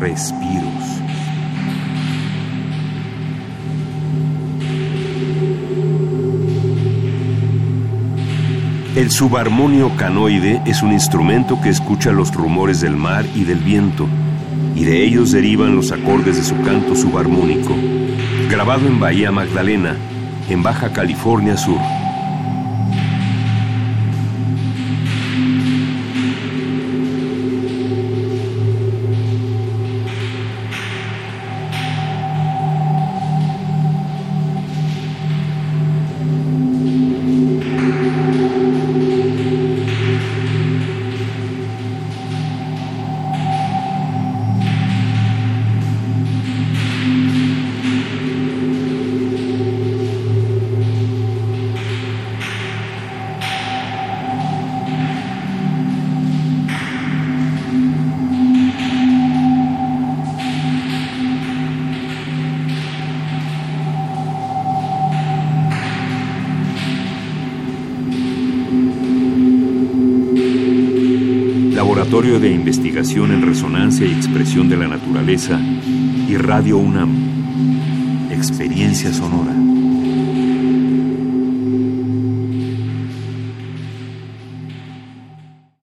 respiros. El subarmonio canoide es un instrumento que escucha los rumores del mar y del viento, y de ellos derivan los acordes de su canto subarmónico, grabado en Bahía Magdalena, en Baja California Sur. Laboratorio de Investigación en Resonancia y Expresión de la Naturaleza y Radio UNAM. Experiencia Sonora.